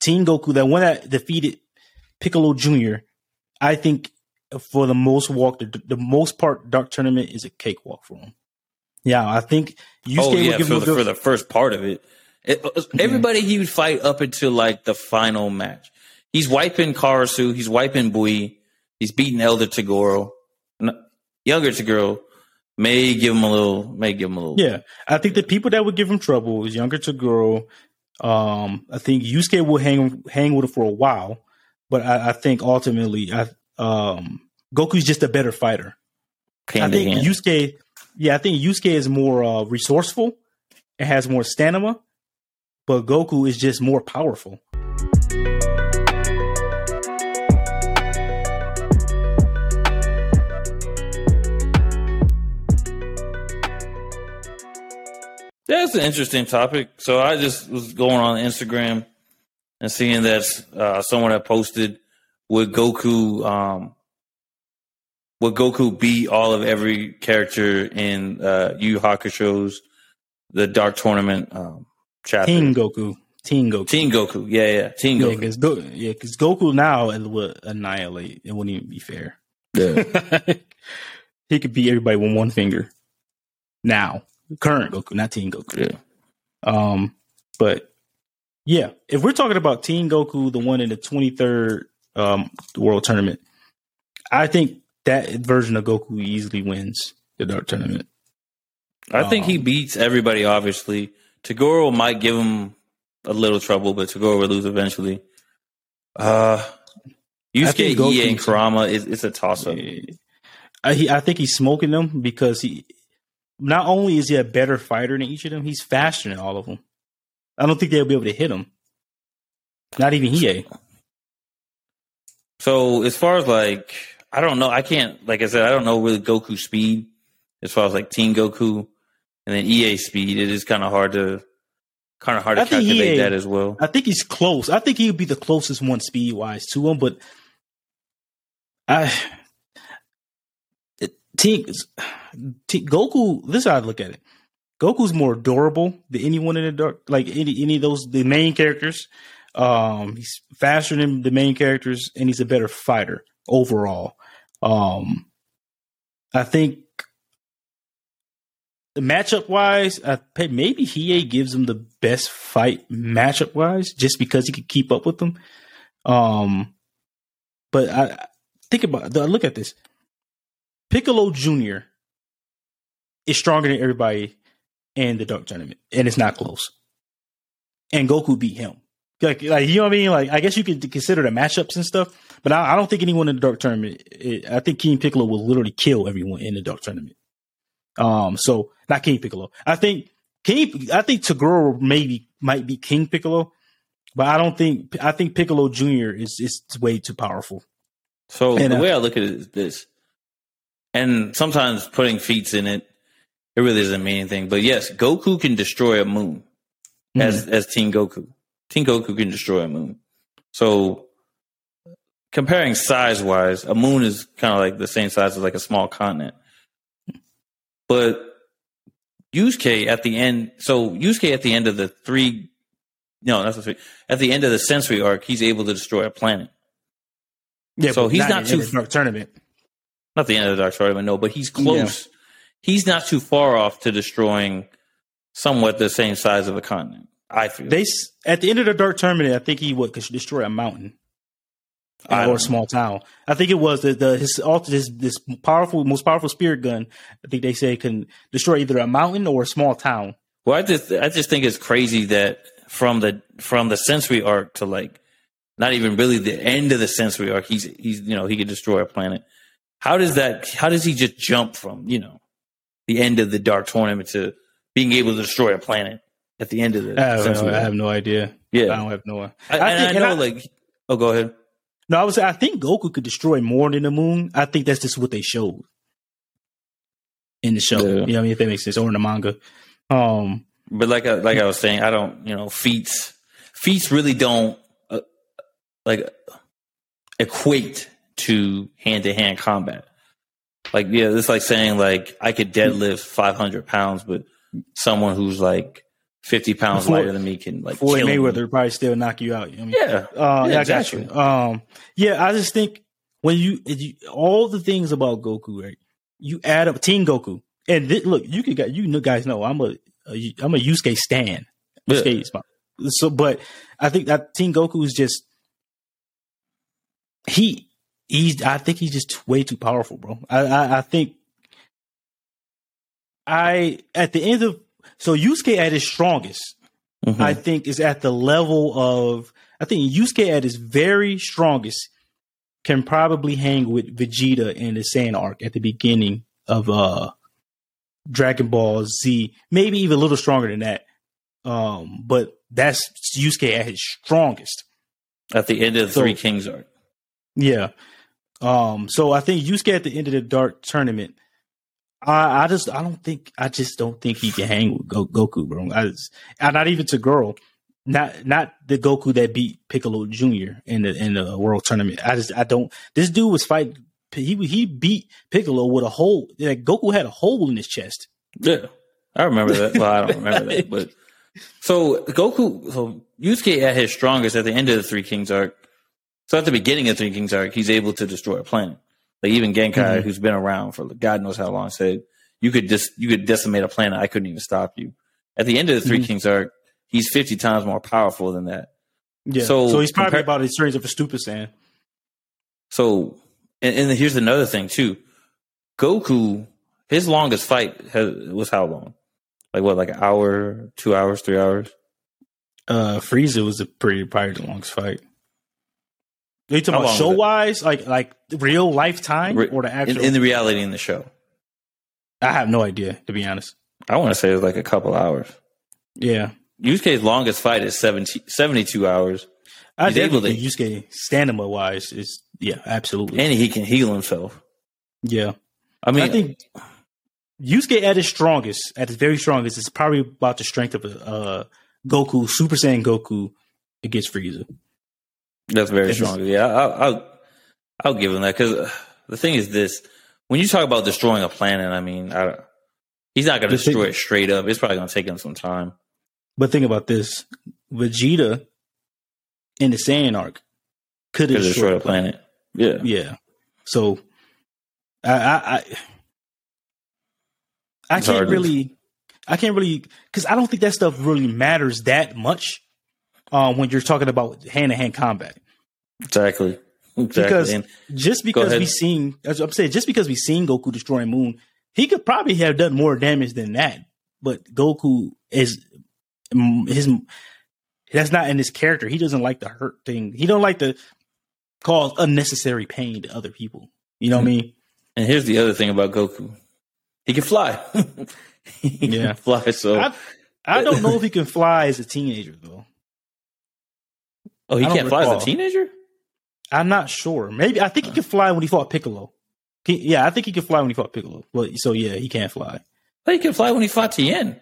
Teen Goku, that one that defeated Piccolo Jr., I think for the most walk, the, the most part, Dark Tournament is a cakewalk for him. Yeah, I think Yusuke oh, yeah, for the, for the first part of it. it uh, everybody he would fight up until like the final match. He's wiping Karasu, he's wiping Bui, he's beating Elder Toguro, younger Toguro. May give him a little, may give him a little. Yeah, I think the people that would give him trouble is younger Toguro. Um, I think Yusuke will hang hang with him for a while, but I, I think ultimately, I um, Goku's just a better fighter. I think hand. Yusuke, yeah, I think Yusuke is more uh, resourceful and has more stamina, but Goku is just more powerful. That's an interesting topic. So I just was going on Instagram and seeing that uh, someone had posted would Goku um, would Goku beat all of every character in uh, Yu Hakusho's the Dark Tournament um, chapter? Teen Goku. Teen Goku. Teen Goku. Yeah, yeah. Teen Goku. Yeah, because Go- yeah, Goku now it would annihilate. It wouldn't even be fair. Yeah. he could beat everybody with one finger. Now current Goku, not Teen Goku. Yeah. Um, but yeah, if we're talking about Teen Goku, the one in the 23rd um, World Tournament, I think that version of Goku easily wins the Dark Tournament. I um, think he um, beats everybody. Obviously, Toguro might give him a little trouble, but Toguro will lose eventually. Uh, Yusuke, Hiei, and Kurama is it's a toss up. I, I think he's smoking them because he not only is he a better fighter than each of them, he's faster than all of them. I don't think they'll be able to hit him. Not even Hiei. So as far as like, I don't know. I can't. Like I said, I don't know really Goku speed as far as like Teen Goku and then Hiei speed. It is kind of hard to kind of hard to calculate Hiei, that as well. I think he's close. I think he would be the closest one speed wise to him, but I Teen Goku. This is how I look at it. Goku's more adorable than anyone in the dark, like any any of those the main characters. Um, he's faster than the main characters, and he's a better fighter overall. Um, I think the matchup wise, I, maybe Hiei gives him the best fight matchup wise, just because he could keep up with them. Um, but I think about I look at this. Piccolo Jr. is stronger than everybody in the Dark Tournament, and it's not close. And Goku beat him. Like, like you know what I mean? Like, I guess you could consider the matchups and stuff, but I, I don't think anyone in the Dark Tournament. It, I think King Piccolo will literally kill everyone in the Dark Tournament. Um, so not King Piccolo. I think King. I think Toguro maybe might be King Piccolo, but I don't think. I think Piccolo Junior is is way too powerful. So and, the uh, way I look at it is this: and sometimes putting feats in it, it really doesn't mean anything. But yes, Goku can destroy a moon mm. as as Teen Goku. Teen Goku can destroy a moon. So comparing size wise, a moon is kind of like the same size as like a small continent. But Yusuke at the end, so Yusuke at the end of the three, no, that's the three. At the end of the Sensui arc, he's able to destroy a planet. Yeah, so he's not, not too tournament. Not the end of the Dark Tournament, no, but he's close. Yeah. He's not too far off to destroying somewhat the same size of a continent. I feel they at the end of the Dark Tournament, I think he would could destroy a mountain or a small town. I think it was the, the his his this powerful most powerful spirit gun. I think they say can destroy either a mountain or a small town. Well, I just I just think it's crazy that from the from the Sensui arc to like not even really the end of the Sensui arc, he's he's you know he could destroy a planet. How does that? How does he just jump from you know the end of the dark tournament to being able to destroy a planet at the end of the? I have, no, I have no idea. Yeah, I don't have no. I, I, think, I know, I, like, oh, go ahead. No, I was. I think Goku could destroy more than the moon. I think that's just what they showed in the show. Yeah. You know, I mean, if that makes sense, or in the manga. Um, but like, I, like I was saying, I don't. You know, feats, feats really don't uh, like equate to hand to hand combat. Like, yeah, it's like saying like I could deadlift 500 pounds, but someone who's like fifty pounds lighter than me can like Floyd Mayweather me. probably still knock you out. I mean, yeah, uh, yeah, exactly. Um, yeah, I just think when you, you, all the things about Goku, right? You add up Teen Goku, and th- look, you could you guys know I'm a, a I'm a Yusuke stan. Yeah. so, but I think that Teen Goku is just he he's I think he's just way too powerful, bro. I, I, I think I at the end of so Yusuke at his strongest, mm-hmm. I think is at the level of I think Yusuke at his very strongest can probably hang with Vegeta in the Saiyan arc at the beginning of uh Dragon Ball Z, maybe even a little stronger than that. Um, but that's Yusuke at his strongest. At the end of the so, Three Kings arc. Yeah. Um, so I think Yusuke at the end of the Dark tournament, I, I just I don't think I just don't think he can hang with Go, Goku, bro. I just, not even Toguro, not not the Goku that beat Piccolo Jr. in the in the World Tournament. I just I don't. This dude was fighting. He he beat Piccolo with a hole. Like Goku had a hole in his chest. Yeah, I remember that. Well, I don't remember that, but so Goku, so Yusuke at his strongest at the end of the Three Kings arc so at the beginning of Three Kings arc, he's able to destroy a planet. Like even Genkai, mm-hmm. who's been around for God knows how long, said you could just you could decimate a planet. I couldn't even stop you. At the end of the 3 mm-hmm. Kings arc, he's fifty times more powerful than that. Yeah. So, so he's probably compar- about a series of a stupid sand. So, and, and, here's another thing too. Goku, his longest fight has, was how long? Like what? Like an hour, two hours, three hours? Uh, Frieza was a pretty probably the longest fight. Are you talking about show wise, like like real lifetime, Re- or the actual in, in, the reality in the show? I have no idea, to be honest. I want to say it was like a couple hours. Yeah, Yusuke's longest fight is 70, 72 hours. I think able to Yusuke stamina wise is yeah, absolutely, and he can heal himself. Yeah, I mean, I think Yusuke at his strongest, at his very strongest, is probably about the strength of a uh, Goku, Super Saiyan Goku against Frieza. That's very strong. Yeah, I'll, I'll, I'll give him that because the thing is this: when you talk about destroying a planet, I mean, I, he's not going to destroy thing, it straight up. It's probably going to take him some time. But think about this: Vegeta in the Saiyan arc could have destroyed a planet. planet. Yeah, yeah. So I, I, I, I can't really, I can't really, because I don't think that stuff really matters that much uh, when you're talking about hand to hand combat. Exactly. exactly. Because and just because we seen, as I'm saying, just because we seen Goku destroying Moon, he could probably have done more damage than that. But Goku is his that's not in his character. He doesn't like the hurt thing. He don't like to cause unnecessary pain to other people. You know what I mean? And here's the other thing about Goku: he can fly. he yeah, can fly. So I, I don't know if he can fly as a teenager though. Oh, he can't fly recall. as a teenager. I'm not sure. Maybe I think he could fly when he fought Piccolo. He, yeah, I think he could fly when he fought Piccolo. Well, so yeah, he can't fly. But he could fly when he fought Tien.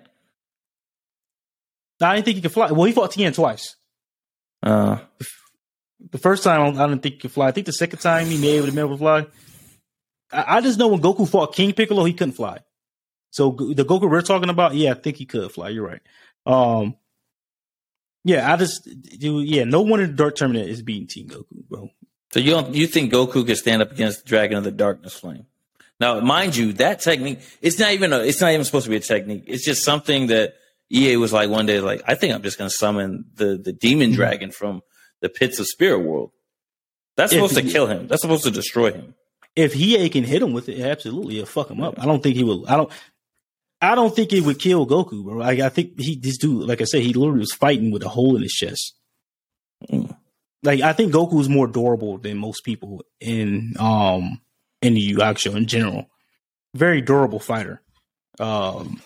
I didn't think he could fly. Well, he fought Tien twice. Uh, the first time I didn't think he could fly. I think the second time he may have been able to fly. I, I just know when Goku fought King Piccolo, he couldn't fly. So the Goku we're talking about, yeah, I think he could fly. You're right. Um, yeah, I just do. Yeah, no one in the Dark Tournament is beating Teen Goku, bro. So you don't you think Goku can stand up against the Dragon of the Darkness Flame? Now, mind you, that technique it's not even a, it's not even supposed to be a technique. It's just something that Hiei was like one day, like I think I'm just going to summon the the demon mm-hmm. dragon from the pits of Spirit World. That's supposed to kill him. That's supposed to destroy him. If Hiei can hit him with it, absolutely, it'll fuck him up. I don't think he will. I don't. I don't think it would kill Goku, bro. Like, I think he this dude, like I said, he literally was fighting with a hole in his chest. Mm. Like I think Goku is more durable than most people in um in the Yu Hakusho in general. Very durable fighter. Um,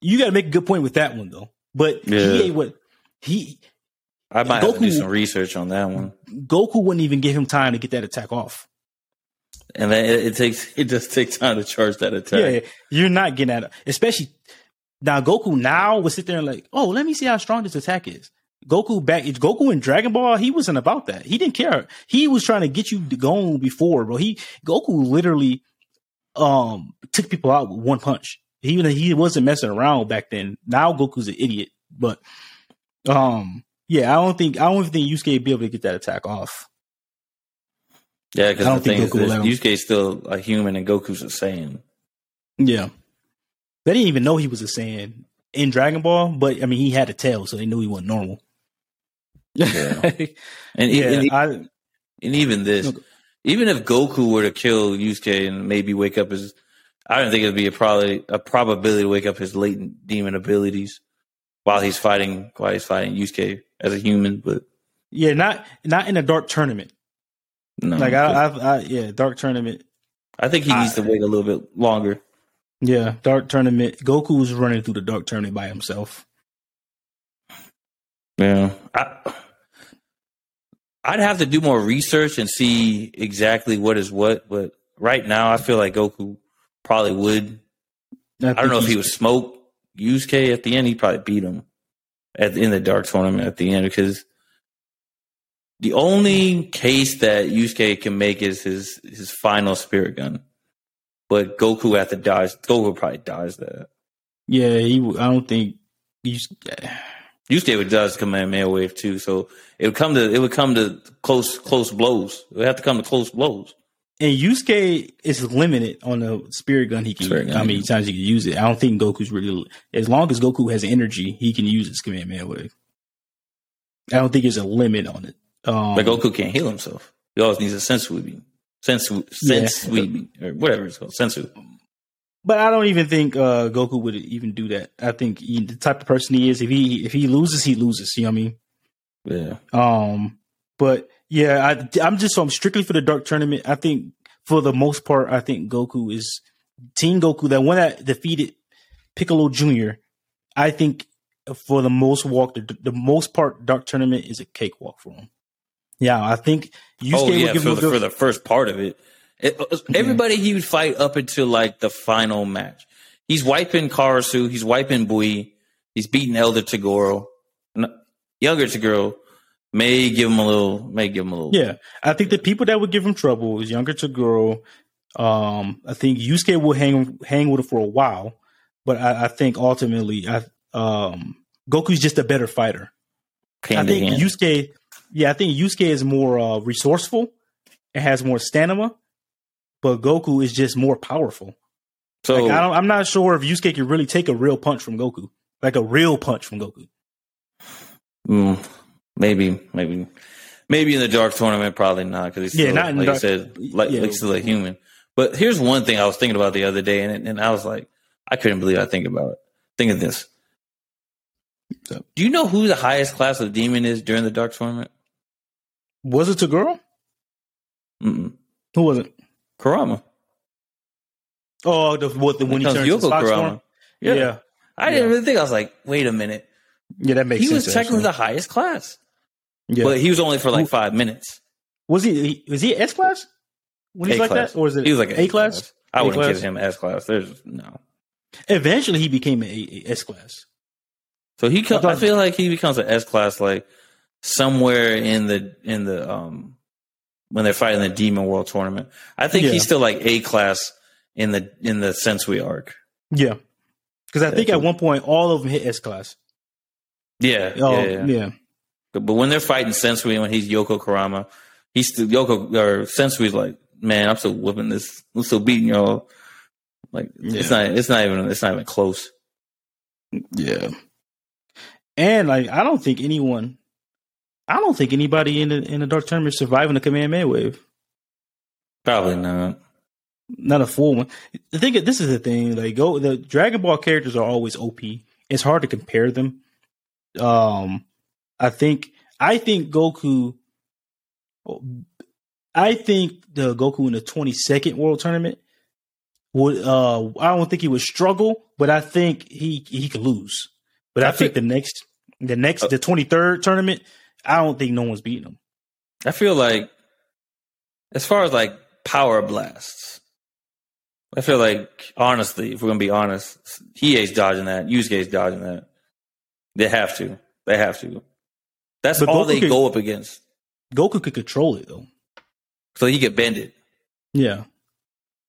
you got to make a good point with that one though. But yeah. he what he. I might Goku, have to do some research on that one. Goku wouldn't even give him time to get that attack off and it, it, takes it just takes time to charge that attack. Yeah, you're not getting at it, especially now. Goku now would sit there and like, oh, let me see how strong this attack is. Goku back, Goku in Dragon Ball, he wasn't about that. He didn't care. He was trying to get you going before, bro. He Goku literally um took people out with one punch. Even he wasn't messing around back then. Now Goku's an idiot. But um, yeah, I don't think I don't think Yusuke would be able to get that attack off. Yeah, because the thing is, this, Yusuke's still a human and Goku's a Saiyan. Yeah, they didn't even know he was a Saiyan in Dragon Ball, but I mean, he had a tail, so they knew he wasn't normal. Yeah, and, yeah, and, I, and even this, even if Goku were to kill Yusuke and maybe wake up his, I don't think it'd be a probably a probability to wake up his latent demon abilities while he's fighting while he's fighting Yusuke as a human, but yeah, not not in a dark tournament. No, like I, I, I yeah, dark tournament. I think he needs to wait a little bit longer. Yeah, dark tournament. Goku's running through the dark tournament by himself. Yeah, I, I'd have to do more research and see exactly what is what. But right now, I feel like Goku probably would. I, I don't know if he would smoke Yusuke at the end. He'd probably beat him at the, in the dark tournament at the end because the only case that Yusuke can make is his his final spirit gun. But Goku at the dies. Goku probably dies that. Yeah, he. I don't think Yusuke. Yusuke would dodge Kamehameha wave too. So it would come to it would come to close close blows. It would have to come to close blows. And Yusuke is limited on the spirit gun he can. Spirit gun, how many times he can use it? I don't think Goku's really. As long as Goku has energy, he can use his Kamehameha wave. I don't think there's a limit on it. Um, but Goku can't heal himself. He always needs a senzu bean, senzu, senzu yeah. or whatever it's called, senzu. But I don't even think uh, Goku would even do that. I think he, the type of person he is, if he if he loses, he loses. You know what I mean? Yeah. Um. But yeah, I, I'm just so I'm strictly for the Dark Tournament. I think for the most part, I think Goku is Teen Goku. That one that defeated Piccolo Junior. I think for the most walk, the, the most part, Dark Tournament is a cakewalk for him. Yeah, I think Yusuke oh, yeah, for the, for the first part of it. it everybody he would fight up until like the final match. He's wiping Karasu. He's wiping Bui. He's beating Elder Toguro. Younger Toguro may give him a little. May give him a little. Yeah, I think the people that would give him trouble is younger Toguro. Um, I think Yusuke will hang hang with him for a while, but I, I think ultimately, I um, Goku's just a better fighter. I think Yusuke yeah, I think Yusuke is more uh, resourceful and has more stamina, but Goku is just more powerful. So like, I am not sure if Yusuke can really take a real punch from Goku, like a real punch from Goku. Mm, maybe, maybe, maybe in the dark tournament, probably not because he's still, yeah, not like dark, said, like, yeah. like still a human. But here's one thing I was thinking about the other day, and, and I was like, I couldn't believe I think about it. Think of this. So, Do you know who the highest class of demon is during the dark tournament? Was it a girl? Mm-mm. Who was it? Kurama. Oh, the what the when he turned Yoko Fox Kurama. Yeah. yeah. I didn't really think. I was like, wait a minute. Yeah, that makes he sense. He was technically the highest class. Yeah. But he was only for like five minutes. Was he was he S class? When he's like class. that? Or is it he was like A class? class? I wouldn't class? give him S class. There's no. Eventually he became an S class. So he I, I feel like he becomes an S class like somewhere in the in the um when they're fighting the Demon World Tournament. I think yeah. he's still like A class in the in the Sensui arc. Yeah, because I think at one point all of them hit S class. Yeah, oh, yeah, yeah, yeah. But when they're fighting Sensui when he's Yoko Kurama, he's still Yoko or Sensui's like, man, I'm still whipping this, I'm still beating y'all. Like yeah. it's not, it's not even, it's not even close. Yeah. And like, I don't think anyone I don't think anybody in the in the dark tournament is surviving the Kamehameha wave. Probably not. Not a full one. The thing, this is the thing. Like, go the Dragon Ball characters are always OP. It's hard to compare them. Um, I think I think Goku. I think the Goku in the twenty second World Tournament would. Uh, I don't think he would struggle, but I think he he could lose. But I, I think the next the next uh, the twenty third tournament I don't think no one's beating him. I feel like, as far as like power blasts, I feel like honestly, if we're gonna be honest, Hiei's dodging that, Yusuke's dodging that. They have to. They have to. That's but all Goku they could, go up against. Goku could control it though, so he could bend it. Yeah,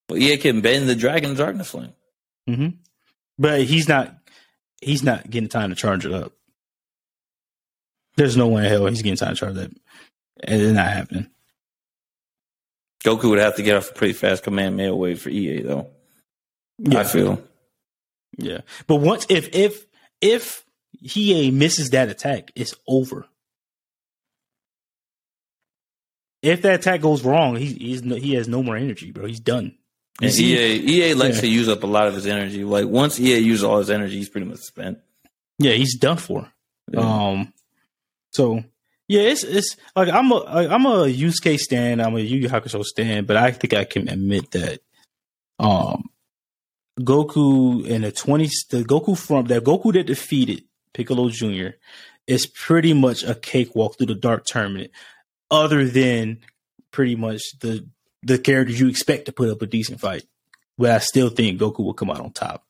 but he can bend the dragon darkness flame. Mm-hmm. But he's not. He's not getting time to charge it up. There's no way in hell he's getting time to charge that. And it's not happening. Goku would have to get off a pretty fast Kamehameha wave for Hiei though. Yeah. I feel. Yeah. But once if if if Hiei misses that attack, it's over. If that attack goes wrong, he he's no, he has no more energy, bro. He's done. And Hiei Hiei likes yeah. to use up a lot of his energy. Like once Hiei uses all his energy, he's pretty much spent. Yeah, he's done for. Yeah. Um, so yeah, it's it's like I'm a I'm a Yusuke stand. I'm a Yu Yu Hakusho stand, but I think I can admit that um Goku in the twenties, the Goku from that Goku that defeated Piccolo Jr. is pretty much a cakewalk through the Dark Tournament, other than pretty much the the characters you expect to put up a decent fight. But I still think Goku will come out on top.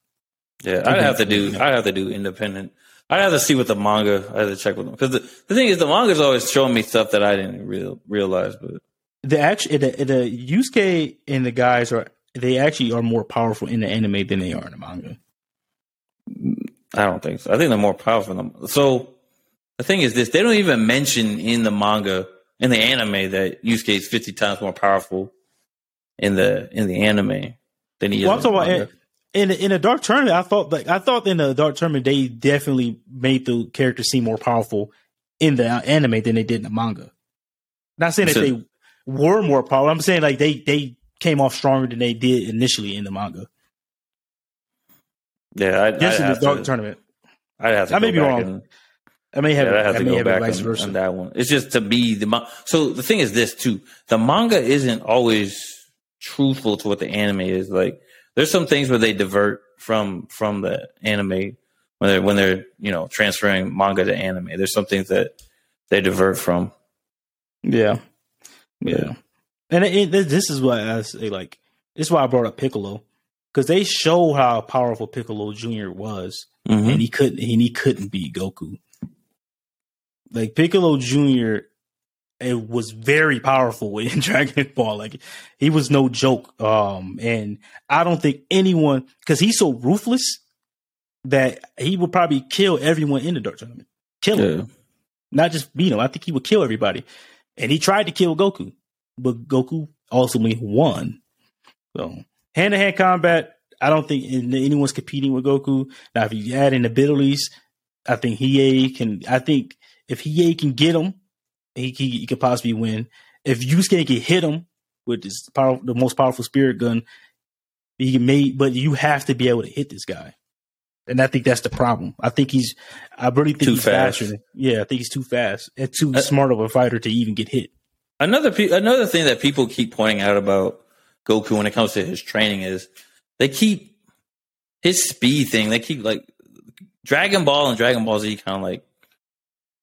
Yeah, I'd have to do. I'd have to do independent I'd have to see what the manga. I have to check with them because the, the thing is, the manga's always showing me stuff that I didn't real, realize. But the actually the, the Yusuke and the guys are they actually are more powerful in the anime than they are in the manga. I don't think so. I think they're more powerful. Than So the thing is, this they don't even mention in the manga in the anime that Yusuke is fifty times more powerful in the in the anime than he well, is. In in a dark tournament, I thought like I thought in the dark tournament they definitely made the characters seem more powerful in the anime than they did in the manga. Not saying so, that they were more powerful. I'm saying like they they came off stronger than they did initially in the manga. Yeah, I, just in the dark to, tournament. I have to. I may be wrong. And, I may have. Yeah, I have I to go back vice on, versa. on that one. It's just to be the so the thing is this too. The manga isn't always truthful to what the anime is like there's some things where they divert from from the anime when they're when they're you know transferring manga to anime. There's some things that they divert from. Yeah, yeah, and it, it, this is why I say like this is why I brought up Piccolo because they show how powerful Piccolo Junior was, mm-hmm. and he couldn't and he couldn't beat Goku. Like Piccolo Junior it was very powerful in Dragon Ball. Like he was no joke. Um, and I don't think anyone because he's so ruthless that he would probably kill everyone in the Dark Tournament. Kill him. Yeah. Not just beat him. I think he would kill everybody. And he tried to kill Goku, but Goku ultimately won. So hand to hand combat, I don't think anyone's competing with Goku. Now, if you add in abilities, I think Hiei can. I think if Hiei can get him, he, he, he could possibly win. If Yusuke can hit him with his power, the most powerful spirit gun, he can make. But you have to be able to hit this guy, and I think that's the problem. I think he's. I really think too he's fast. faster. yeah, I think he's too fast and too uh, smart of a fighter to even get hit. Another another thing that people keep pointing out about Goku when it comes to his training is they keep his speed thing. They keep like Dragon Ball and Dragon Ball Z kind of like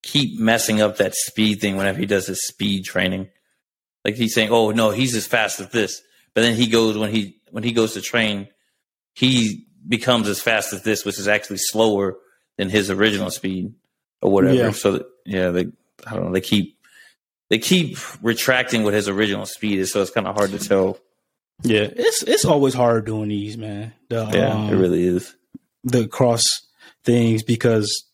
keep messing up that speed thing whenever he does his speed training. Like he's saying, "Oh no, he's as fast as this," but then he goes when he when he goes to train, he becomes as fast as this, which is actually slower than his original speed or whatever. Yeah. So that, yeah, they I don't know. They keep they keep retracting what his original speed is, so it's kind of hard to tell. Yeah, it's it's always hard doing these, man. The, yeah, um, it really is. The cross things because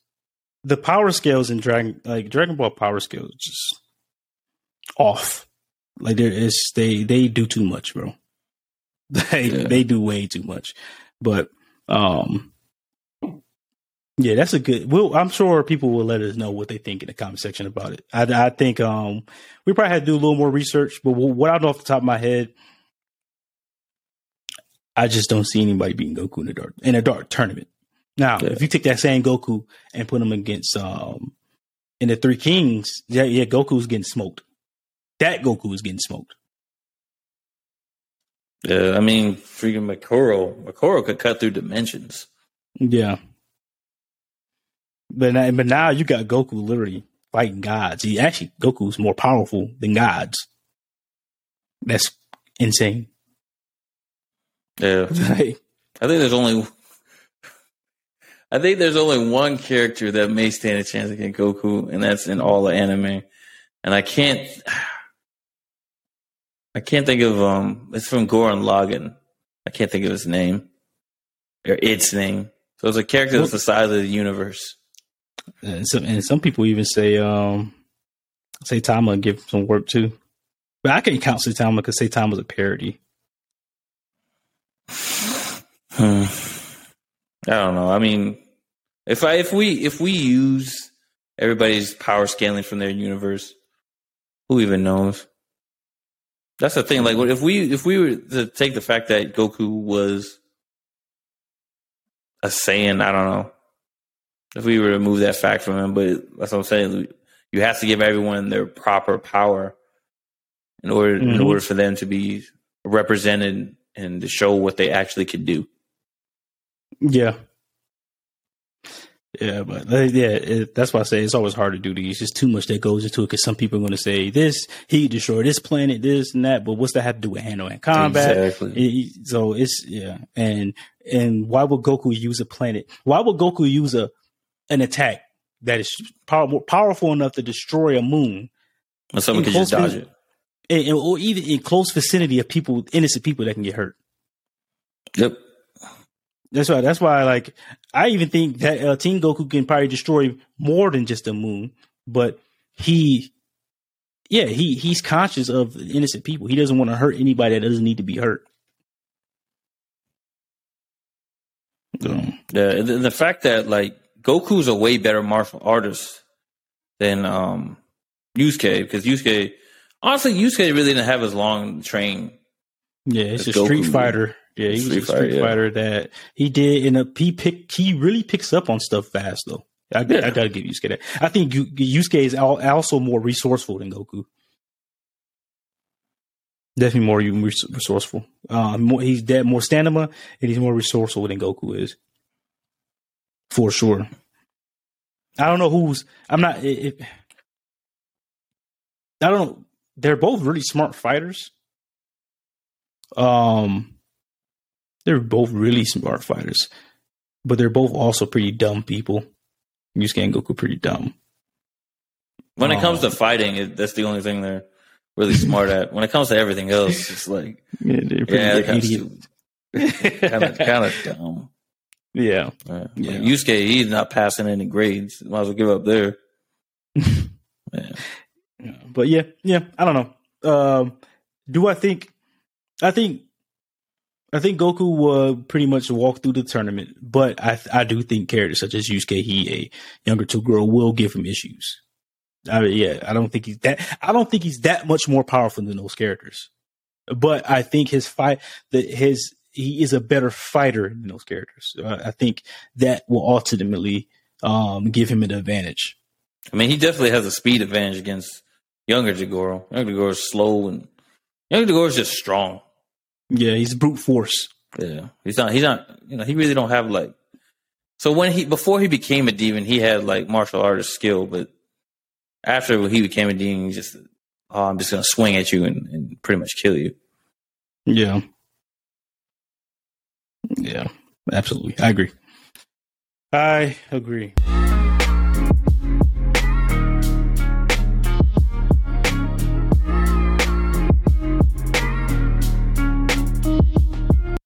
the power scales in Dragon like Dragon Ball power scales just off. Like there is they they do too much, bro. They yeah. they do way too much. But um yeah, that's a good. Well, I'm sure people will let us know what they think in the comment section about it. I, I think um, we probably had to do a little more research, but what I know off the top of my head, I just don't see anybody beating Goku in a dark in a dark tournament. Now, yeah. if you take that same Goku and put him against um in the Three Kings, yeah, yeah, Goku's getting smoked. That Goku is getting smoked. Yeah, I mean, freaking Mukuro, Mukuro could cut through dimensions. Yeah, but now, but now you got Goku literally fighting gods. He actually Goku's more powerful than gods. That's insane. Yeah, I think there's only I think there's only one character that may stand a chance against Goku, and that's in all the anime. And I can't, I can't think of um. It's from Gurren Lagann. I can't think of his name or its name. So it's a character that's the size of the universe. And some, and some people even say, um, Saitama and give some work too. But I can't count Saitama because Saitama's a parody. Hmm. I don't know. I mean, if I if we if we use everybody's power scaling from their universe, who even knows? That's the thing. Like, if we if we were to take the fact that Goku was a Saiyan, I don't know if we were to remove that fact from him. But that's what I'm saying. You have to give everyone their proper power in order mm-hmm. in order for them to be represented and to show what they actually could do. Yeah. Yeah, but uh, yeah, it, that's why I say it's always hard to do these. Just too much that goes into it because some people are going to say this, he destroyed this planet, this and that. But what's that have to do with hand to hand combat? Exactly. It, so it's yeah, and and why would Goku use a planet? Why would Goku use a an attack that is power, powerful enough to destroy a moon? Well, someone could just dodge it, and, or even in close vicinity of people, innocent people that can get hurt. Yep. That's why. That's why. Like, I even think that uh, Teen Goku can probably destroy more than just the moon. But he, yeah, he he's conscious of innocent people. He doesn't want to hurt anybody that doesn't need to be hurt. Yeah, the, the fact that like Goku's a way better martial artist than um Yusuke because Yusuke, honestly, Yusuke really didn't have as long train. Yeah, it's a Goku Street Fighter. Yeah, he was a Street yeah. Fighter that he did, and a, he pick he really picks up on stuff fast though. I, yeah. I gotta give Yusuke that. I think Yusuke is also more resourceful than Goku. Definitely more resourceful. Uh, more, he's dead more stamina, and he's more resourceful than Goku is, for sure. I don't know who's. I'm not. It, I don't know. They're both really smart fighters. Um, they're both really smart fighters, but they're both also pretty dumb people. Yusuke and Goku pretty dumb. When it comes to um, fighting, it, that's the only thing they're really smart at. When it comes to everything else, it's like yeah, they're yeah, kind of kind of dumb. Yeah, yeah. yeah. Yusuke, he's not passing any grades. Might as well give up there. yeah. But yeah, yeah, I don't know. Um, do I think? I think I think Goku will pretty much walk through the tournament, but I I do think characters such as Yusuke Hiei, younger Toguro, will give him issues. I mean, yeah, I don't think he's that. I don't think he's that much more powerful than those characters. But I think his fight, that his he is a better fighter than those characters. I think that will ultimately um, give him an advantage. I mean, he definitely has a speed advantage against younger Toguro. Younger Toguro is slow and younger Toguro is just strong. Yeah, he's brute force. Yeah, he's not. He's not. You know, he really don't have like. So when he before he became a demon, he had like martial artist skill, but after he became a demon, he just oh, I'm just gonna swing at you and, and pretty much kill you. Yeah. Yeah, absolutely. I agree. I agree.